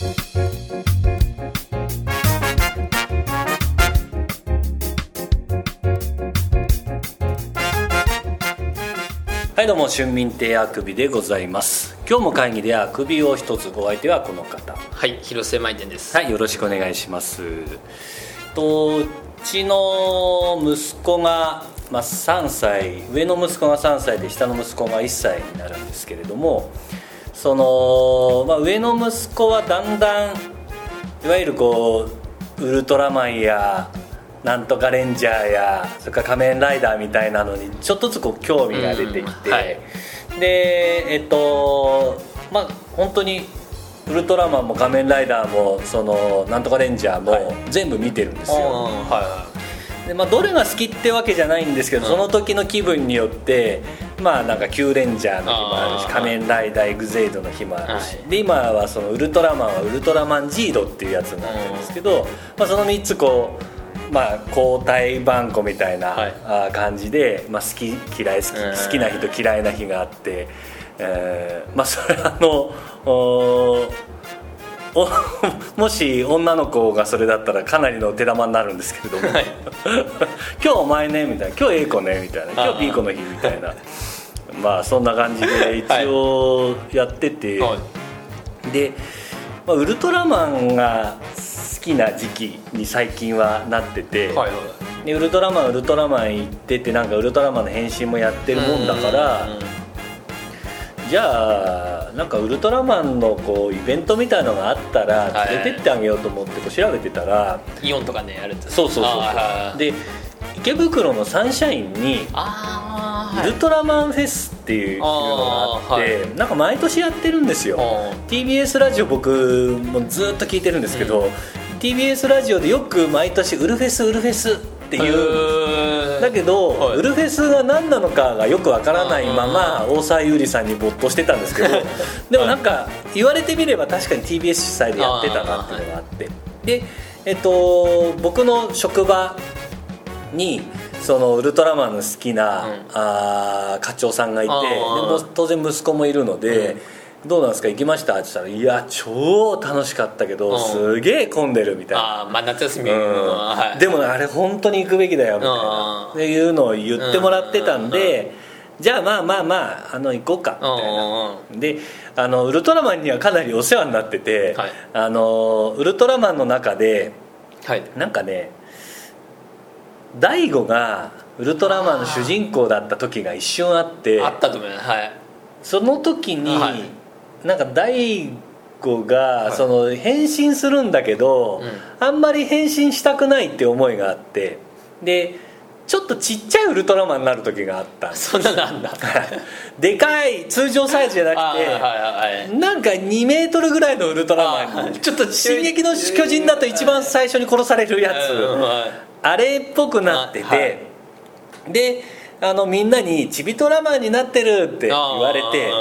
はいどうも春民亭あくびでございます。今日も会議であくびを一つお相手はこの方。はい広瀬舞店です。はいよろしくお願いします。とうちの息子が、まあ、3歳上の息子が3歳で下の息子が1歳になるんですけれどもその、まあ、上の息子はだんだんいわゆるこうウルトラマンやなんとかレンジャーやそれから仮面ライダーみたいなのにちょっとずつこう興味が出てきて、うんはい。でえっとまあ本当にウルトラマンも仮面ライダーもそのなんとかレンジャーも全部見てるんですよ、はでまあ、どれが好きってわけじゃないんですけど、うん。その時の気分によってまあなんかキューレンジャーの日もあるし仮面ライダーエグゼイドの日もあるし、はい。で今はそのウルトラマンはウルトラマンジードっていうやつになってるんですけど、まあ、その3つこう、まあ、交代番号みたいな、感じで、まあ、好き嫌い好き,、うん。好きな日と嫌いな日があって、えーまあそれあの もし女の子がそれだったらかなりの手玉になるんですけれども、はい。今日お前ねみたいな。今日 A 子ねみたいな。今日 B 子の日みたいな。まあそんな感じで一応やってて、はで、まあ、ウルトラマンが好きな時期に最近はなってて、いはいはい。でウルトラマンウルトラマン行っててなんかウルトラマンの変身もやってるもんだから、うんじゃあなんかウルトラマンのこうイベントみたいのがあったらはい。連れてってあげようと思ってこう調べてたら、イオンとかねやるんですそうそうそう。で池袋のサンシャインにウルトラマンフェスっていうのがあって、はなんか毎年やってるんですよ、はい TBS ラジオ僕もずっと聞いてるんですけど、TBS ラジオでよく毎年ウルフェスウルフェスっていう。だけど、はい。ウルフェスが何なのかがよくわからないまま大沢優里さんに没頭してたんですけど でもなんか言われてみれば確かに TBS 主催でやってたなっていうのがあってでえっと僕の職場にそのウルトラマンの好きな、うん。あー課長さんがいてで当然息子もいるので、どうなんですか？行きました?」って言ったら「いや超楽しかったけど、うん。すげえ混んでる」みたいな。ああまあ夏休みうん。はい。でもあれ本当に行くべきだよみたいな。うん。っていうのを言ってもらってたんでじゃあまあまあまああの行こうかみたいな。であのウルトラマンにはかなりお世話になってて、はい。あのウルトラマンの中ではい。なんかね大悟がウルトラマンの主人公だった時が一瞬あってあったと思います。はい。その時に、はいなんか大悟がい。その変身するんだけど、うん。あんまり変身したくないって思いがあってでちょっとちっちゃいウルトラマンになる時があったそんなのあんだ。でかい通常サイズじゃなくて、なんか2メートルぐらいのウルトラマンちょっと「進撃の巨人」だと一番最初に殺されるやつ、うんはい。あれっぽくなってて、であのみんなに「チビトラマンになってる」って言われて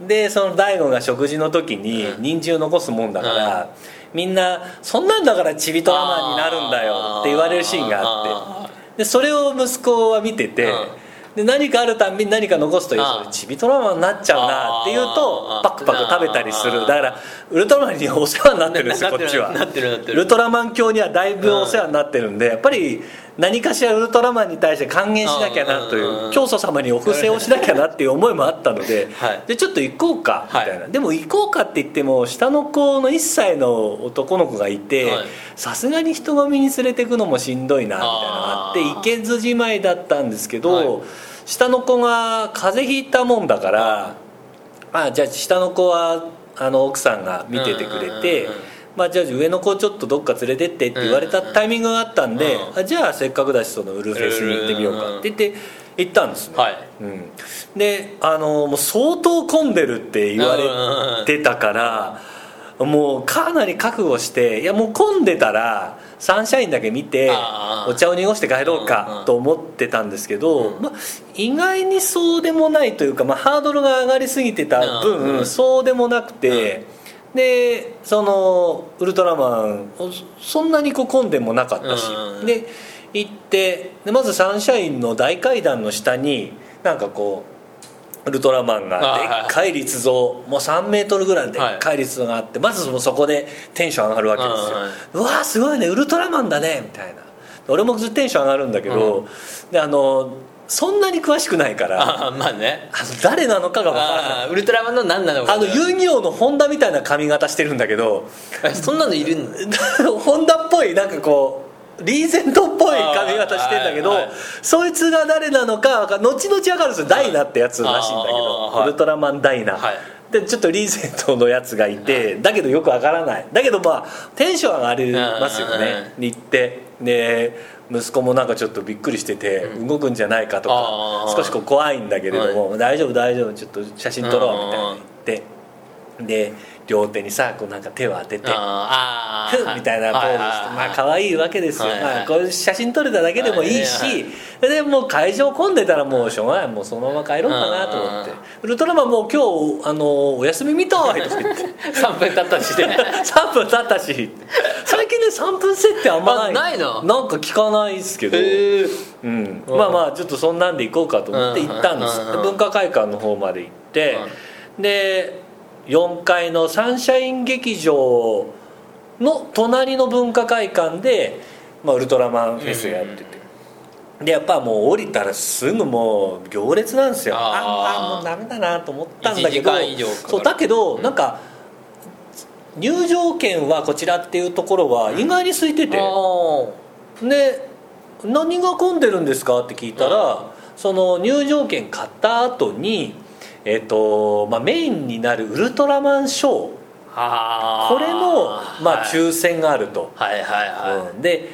でその大悟が食事の時にうん。人参を残すもんだから、みんな「そんなんだからチビトラマンになるんだよ」って言われるシーンがあって。でそれを息子は見てて、うん。で何かあるたんびに何か残すと「いやそれあーチビトラマンになっちゃうな」って言うとパクパク食べたりする。だからウルトラマンにはお世話になってるんですよなこっちは。ウルトラマン教にはだいぶお世話になってるんでやっぱり何かしらウルトラマンに対して還元しなきゃなといううん。教祖様にお布施をしなきゃなっていう思いもあったので、はい。でちょっと行こうかみはい。たいな、でも行こうかって言っても下の子の1歳の男の子がいてはい。さすがに人混みに連れてくのもしんどいなみたいなのがあって行けずじまいだったんですけど、はい。下の子が風邪ひいたもんだからあじゃあ下の子はあの奥さんが見ててくれて。まあ、じゃあ上の子ちょっとどっか連れてってって言われたタイミングがあったんで、うんあじゃあせっかくだしそのウルフェスに行ってみようかって言って行ったんですね、はい。うん、であのもう相当混んでるって言われてたからもうかなり覚悟していやもう混んでたらサンシャインだけ見てお茶を濁して帰ろうかんと思ってたんですけど、うん。まあ、意外にそうでもないというか、まあ、ハードルが上がりすぎてた分、そうでもなくて、でそのウルトラマンおそんなに混んでもなかったし、で行ってでまずサンシャインの大階段の下になんかこうウルトラマンがでっかい立像もう3メートルぐらいのでっかい立像があってまずそのそこでテンション上がるわけですよ。はいうわーすごいねウルトラマンだねみたいな。俺もずっとテンション上がるんだけど、であのそんなに詳しくないから まあね。の誰なのかがわからない。ウルトラマンの何なのか。あの遊戯王のホンダみたいな髪型してるんだけど そんなのいるんだ ホンダっぽいなんかこうリーゼントっぽい髪型してんだけど、はいはい。そいつが誰なのか後々分かるんですよ。ダイナってやつらしいんだけど、ウルトラマンダイナ、はい。でちょっとリーゼントのやつがいて、だけどよくわからない。だけどまあテンション上がりますよね。に行ってで息子もなんかちょっとびっくりしてて、動くんじゃないかとか少しこう怖いんだけれども、大丈夫大丈夫ちょっと写真撮ろうみたいな。言ってで両手にさこうなんか手を当ててふっみたいなポーズしてまあ可愛いわけですよ、まあ、こう写真撮れただけでもいいし、はいでもう会場混んでたらもうしょうがない。もうそのまま帰ろうかなと思って。うん「ウルトラマンもう今日あのお休みみたい」とか言って。3分経ったしね。3分経ったし最近ね3分設定あんまない。あないの？なんか聞かないですけど、うん、うん。まあまあちょっとそんなんで行こうかと思って行ったんです、文化会館の方まで行って、で4階のサンシャイン劇場の隣の文化会館で、まあ、ウルトラマンフェスやってて、でやっぱもう降りたらすぐもう行列なんですよ。ああもうダメだなと思ったんだけど1時間以上かかる。そうだけどなんか入場券はこちらっていうところは意外に空いてて、で何が混んでるんですかって聞いたら、その入場券買った後にえっ、とまあ、メインになるウルトラマンショー。あこれの、まあ、はい。抽選があると、はいはいはうん。で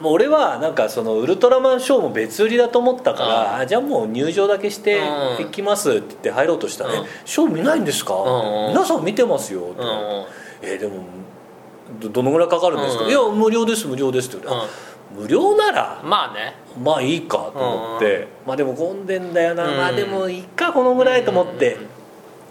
もう俺はなんかそのウルトラマンショーも別売りだと思ったから、うん。あじゃあもう入場だけしてうん。行きますって言って入ろうとしたら「うん。えショー見ないんですか？うん皆さん見てますよ」ってい、うんえーでもどどのぐらいかかるんですか?」うんいや無料です無料です」って言うあ無料ならまあね。まあいいかと思って、まあでも混んでんだよな、まあでもいいかこのぐらいと思って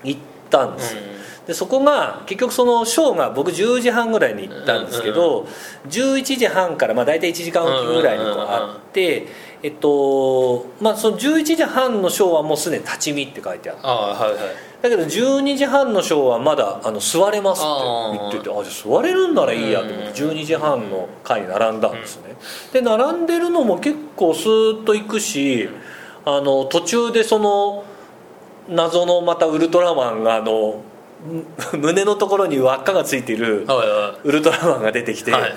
行ったんです。よ、でそこが結局そのショーが僕10時半ぐらいに行ったんですけど、11時半からまあ大体1時間おきぐらいにこうあって、えっとまあその11時半のショーはもうすでに立ち見って書いてあって。ああはいはいだけど12時半のショーはまだあの座れますって言っててあじゃあ座れるんならいいやと思って12時半の回に並んだんですね。で並んでるのも結構スーッと行くしあの途中でその謎のまたウルトラマンがあのむ 胸のところに輪っかがついているはいはウルトラマンが出てきて、はい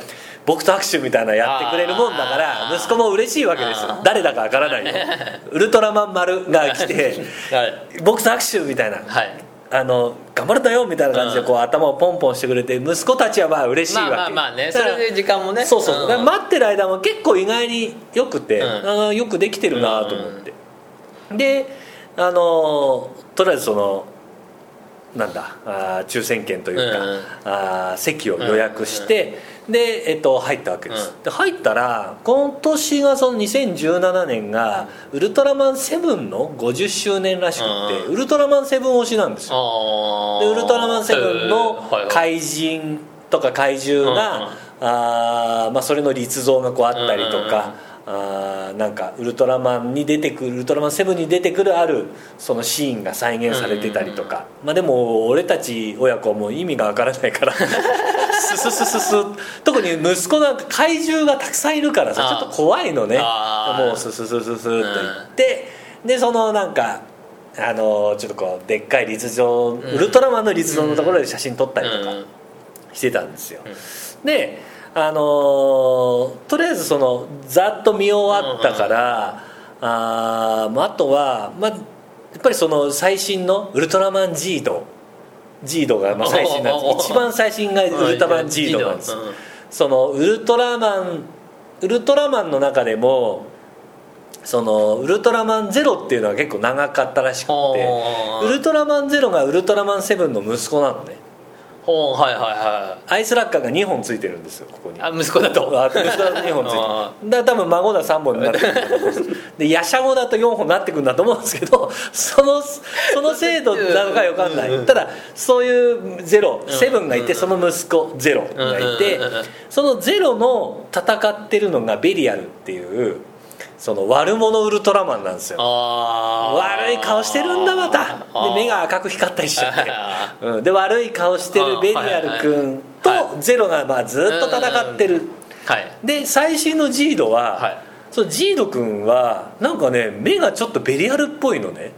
僕と握手みたいなのやってくれるもんだから息子も嬉しいわけですよ。誰だかわからないよ ウルトラマン丸が来て 僕と握手みたいな。はい。あの頑張るんだよみたいな感じでこう頭をポンポンしてくれて息子たちはまあ嬉しいわけ。まあまあまあね。それで時間もね。そうそう、ん。だから待ってる間も結構意外によくて、うん。よくできてるなと思って、であのとりあえずそのなんだあー抽選券というか、うんあー席を予約して、で、えっと、入ったわけです、うで入ったら今年がその2017年がウルトラマンセブンの50周年らしくって、うんウルトラマンセブン推しなんですよ。あでウルトラマンセブンの怪人とか怪獣が、うんうんあーまあ、それの立像がこうあったりとか、あーなんかウルトラマンに出てくるウルトラマンセブンに出てくるあるそのシーンが再現されてたりとか、まあ、でも俺たち親子はもう意味がわからないから。ススススス。特に息子なんか怪獣がたくさんいるからさちょっと怖いのね。もうスススススと言って、でそのなんかあのちょっとこうでっかい立像、ウルトラマンの立像のところで写真撮ったりとかうん。してたんですよ、であのーとりあえずそのざっと見終わったから、ああ、あとは、まあ、やっぱりその最新のウルトラマンジード。ジードがまあ最新なんです。一番最新がウルトラマンジードなんです。うん。そのウルトラマンウルトラマンの中でもそのウルトラマンゼロっていうのは結構長かったらしくてウルトラマンゼロがウルトラマンセブンの息子なのねはいはいはアイスラッカーが2本ついてるんですよここに。いあ息子だと。あ息子だと2本ついてあるだから多分孫だ3本になってくると思うんです でヤシャゴだと4本になってくるんだと思うんですけど そのその制度なのか分かんない。ただそういうゼロセブンがいてその息子ゼロがいてうんうんうんうん。そのゼロの戦ってるのがベリアルっていうその悪者ウルトラマンなんですよ。悪い顔してるんだまた。で目が赤く光ったりしちゃって。あ、うん、で悪い顔してるベリアル君とゼロがまあずっと戦ってる。はい。で最新のジードは、はい。そのジード君はなんかね目がちょっとベリアルっぽいのね。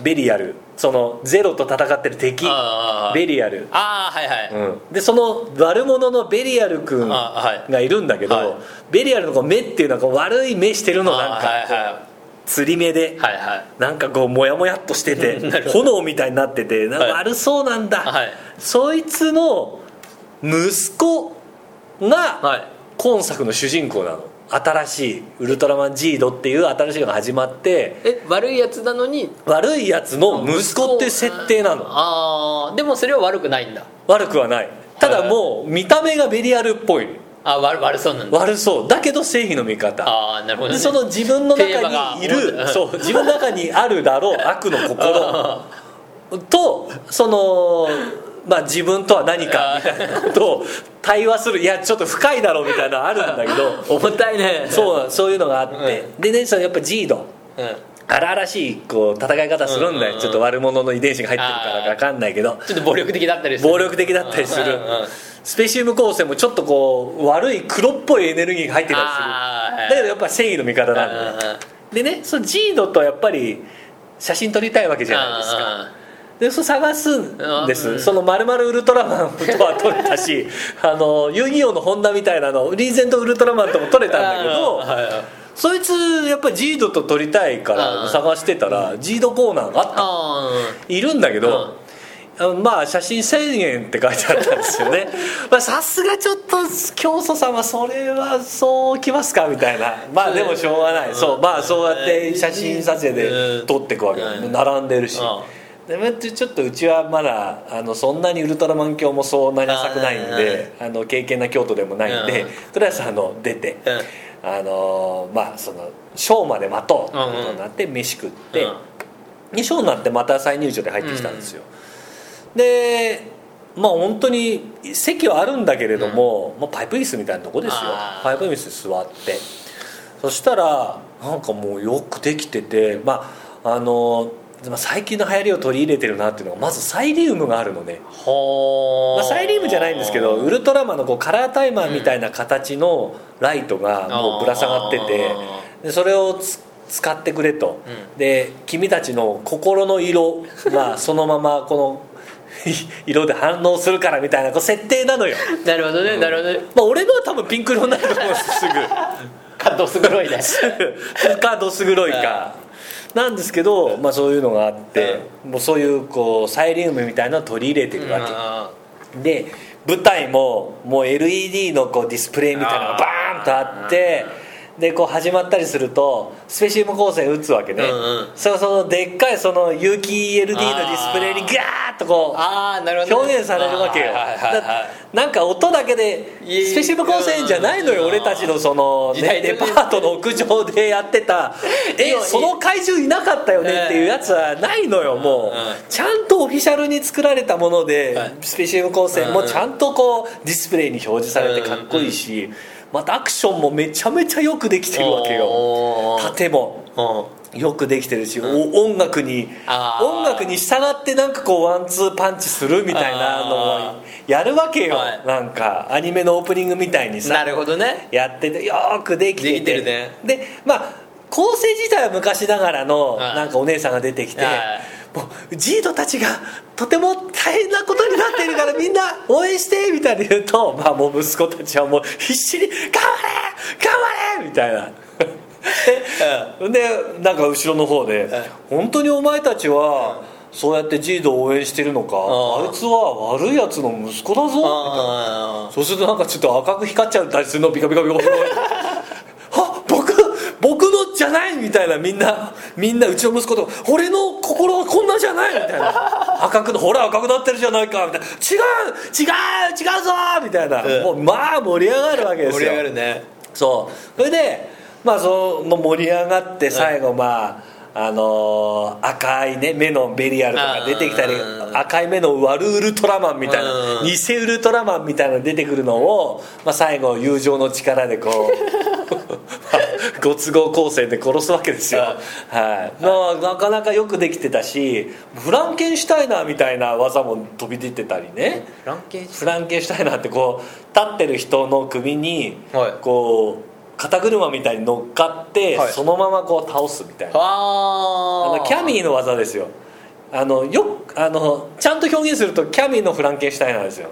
ベリアルそのゼロと戦ってる敵ベリアル、ああはいはい、うん、でその悪者のベリアル君がいるんだけど、はい。ベリアルのこう目っていうのはこう悪い目してるのなんかはいはい。釣り目で、はいはい。なんかこうモヤモヤっとしてて 炎みたいになっててなんかはい。悪そうなんだ、はい。そいつの息子がはい。今作の主人公なの新しいウルトラマンジードっていう新しいのが始まってえ悪いやつなのに悪いやつの息子って設定なの。ああでもそれは悪くないんだ。悪くはない。ただもう見た目がベリアルっぽい。あ悪悪そうなんだ。悪そう。だけど正義の味方。ああなるほど、ね、でその自分の中にいるそう自分の中にあるだろう悪の心。とそのまあ自分とは何かみたいなことを対話するいやちょっと深いだろうみたいなのあるんだけど 重たいね。そうそういうのがあって、でねそのやっぱジード。うん。荒々しいこう戦い方するんだよ、うんうんうん。ちょっと悪者の遺伝子が入ってるからか分かんないけど。ちょっと暴力的だったりする。暴力的だったりする、うんうんうん。スペシウム光線もちょっとこう悪い黒っぽいエネルギーが入ってたりする。だけどやっぱ正義の味方なんだでねそのジードとやっぱり写真撮りたいわけじゃないですかでそう探すんです、うん。そのまるまるウルトラマンとは撮れたし あの遊戯王のホンダみたいなのリーゼントウルトラマンとも撮れたんだけどはいはい。そいつやっぱりジードと撮りたいからうん探してたらジードコーナーがあった。あいるんだけど、まあ写真1000円って書いてあったんですよね。まあさすがちょっと教祖様それはそうきますかみたいな。まあでもしょうがない。そう。まあそうやって写真撮影で撮っていくわけ。うん並んでるしちょっとうちはまだあのそんなにウルトラマン教もそんなに浅くないんであの経験な京都でもないんでうん。とりあえずあの出てうん。あのまあそのショーまで待とうってことになって飯食って、うん。でショーになってまた再入場で入ってきたんですよ、でまあ本当に席はあるんだけれども、まあ、パイプ椅子みたいなとこですよ。パイプ椅子座って。そしたらなんかもうよくできててまああのまあ最近の流行りを取り入れてるなっていうのがまずサイリウムがあるのね、ほまあ、サイリウムじゃないんですけどウルトラマンのこうカラータイマーみたいな形のライトがもうぶら下がっててでそれをつ使ってくれと、うで君たちの心の色が そのままこの 色で反応するからみたいなこう設定なのよ、なるほどねなるほどね。まあ、俺のは多分ピンク色になると思うんですすぐ。カットす黒いね。かどす黒いかなんですけど、まあ、そういうのがあって、もうそういうこうサイリウムみたいなのを取り入れてるわけ、で舞台ももう LED のこうディスプレイみたいなのがバーンとあってでこう始まったりするとスペシウム光線打つわけね、うんうん。それがそのでっかいその有機 LED のディスプレイにガーッとこうああなるほどね。表現されるわけよ、なんか音だけでスペシウム光線じゃないのようん俺たちのその、デパートの屋上でやってた。えその怪獣いなかったよねっていうやつはないのよもう、うんちゃんとオフィシャルに作られたもので、はい。スペシウム光線もちゃんとこうディスプレイに表示されてかっこいいし、またアクションもめちゃめちゃよくできてるわけよ。おー。盾も。うん。よくできてるし、お音楽に音楽に従ってなんかこうワンツーパンチするみたいなのをやるわけよ、はい。なんかアニメのオープニングみたいにさなるほどね。やっててよーくできてて。できてるね。でまあ構成自体は昔ながらのはい。なんかお姉さんが出てきて、はいもうジードたちがとても大変なことになっているからみんな応援してみたいに言うと、まあ、もう息子たちはもう必死に「頑張れ頑張れ!」みたいな。でなんか後ろの方で「本当にお前たちはそうやってジードを応援してるのかうんあいつは悪いやつの息子だぞ」みたいな。あそうするとなんかちょっと赤く光っちゃったりするのビカビカビカビカ。あ僕僕のじゃないみたいなみんなみんなうちの息子と俺の心はこんなじゃないみたいな。赤くほら赤くなってるじゃないかみたいな。違う違う違うぞみたいな、うん。もうまあ盛り上がるわけですよ。盛り上がるね。そう。それでまあその盛り上がって最後まああのー赤いね目のベリアルとか出てきたりうん赤い目の悪ウルトラマンみたいなうん。偽ウルトラマンみたいなの出てくるのを、まあ、最後友情の力でこうまあ ご都合光線で殺すわけですよ、あはい。まあ、なかなかよくできてたしフランケンシュタイナーみたいな技も飛び出てたりね。フランケンシフランケンシュタイナーってこう立ってる人の首にはい。こう肩車みたいに乗っかって、はい。そのままこう倒すみたいな。ああのキャミーの技ですよ。あのよくあのちゃんと表現するとキャミーのフランケンシュタイナーですよ。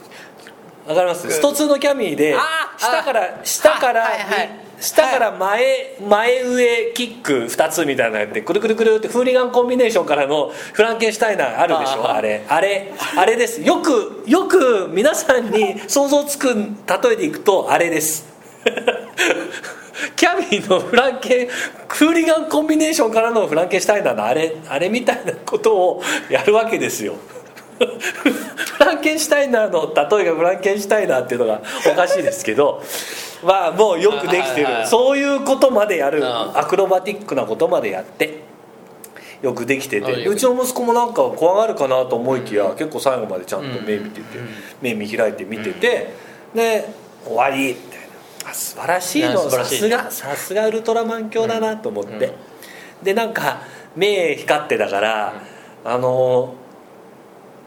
わかります？スト2のキャミーで下から下から、はい。はい。はい下から前前上キック2つみたいなのやってくるくるくるってフーリガンコンビネーションからのフランケンシュタイナーあるでしょ？あれ。あれあれです。よくよく皆さんに想像つく例えでいくとあれです。キャミーのフランケンフーリガンコンビネーションからのフランケンシュタイナーのあれあれみたいなことをやるわけですよフランケンシュタイナーの例えがフランケンシュタイナーっていうのがおかしいですけどまあもうよくできてる。はいはいはいそういうことまでやる。うん。アクロバティックなことまでやってよくできてて。うちの息子もなんか怖がるかなと思いきや結構最後までちゃんと目見てて目見開いて見ててで終わりみたいな。あ素晴らしいの。さすがさすがウルトラマン教だなと思って。でなんか目光ってたからあの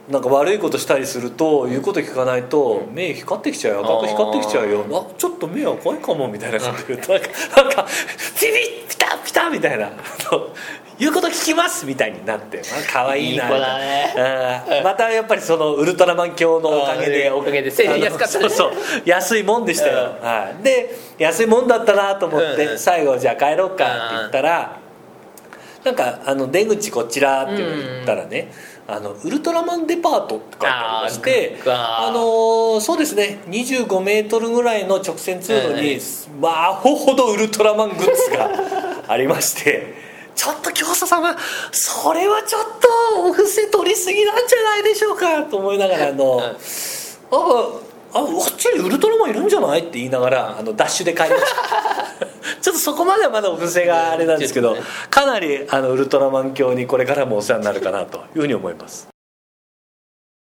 なんか悪いことしたりすると言うこと聞かないと目光ってきちゃうよ。赤く光ってきちゃうよ。あちょっと目は怖いかもみたいなこと言うとなん。かなんかピピッピタピタみたいな。言うこと聞きますみたいになって。まあ可愛いないい子だね。うんまたやっぱりそのウルトラマン教のおかげでおかげで1000円安かったねそうそう安いもんでしたよ、うんはい、で安いもんだったなと思って、最後じゃあ帰ろうかって言ったら、なんかあの出口こちらって言ったらね、あのウルトラマンデパートって書いてありましてあのーそうですね25メートルぐらいの直線通路に、まあアホほどウルトラマングッズがありまして ちょっと教祖様それはちょっとお布施取りすぎなんじゃないでしょうかと思いながらあの、ああこっちにウルトラマンいるんじゃない？って言いながらあのダッシュで帰りました。ちょっとそこまではまだお布施があれなんですけどかなりあのウルトラマン教にこれからもお世話になるかなというふうに思います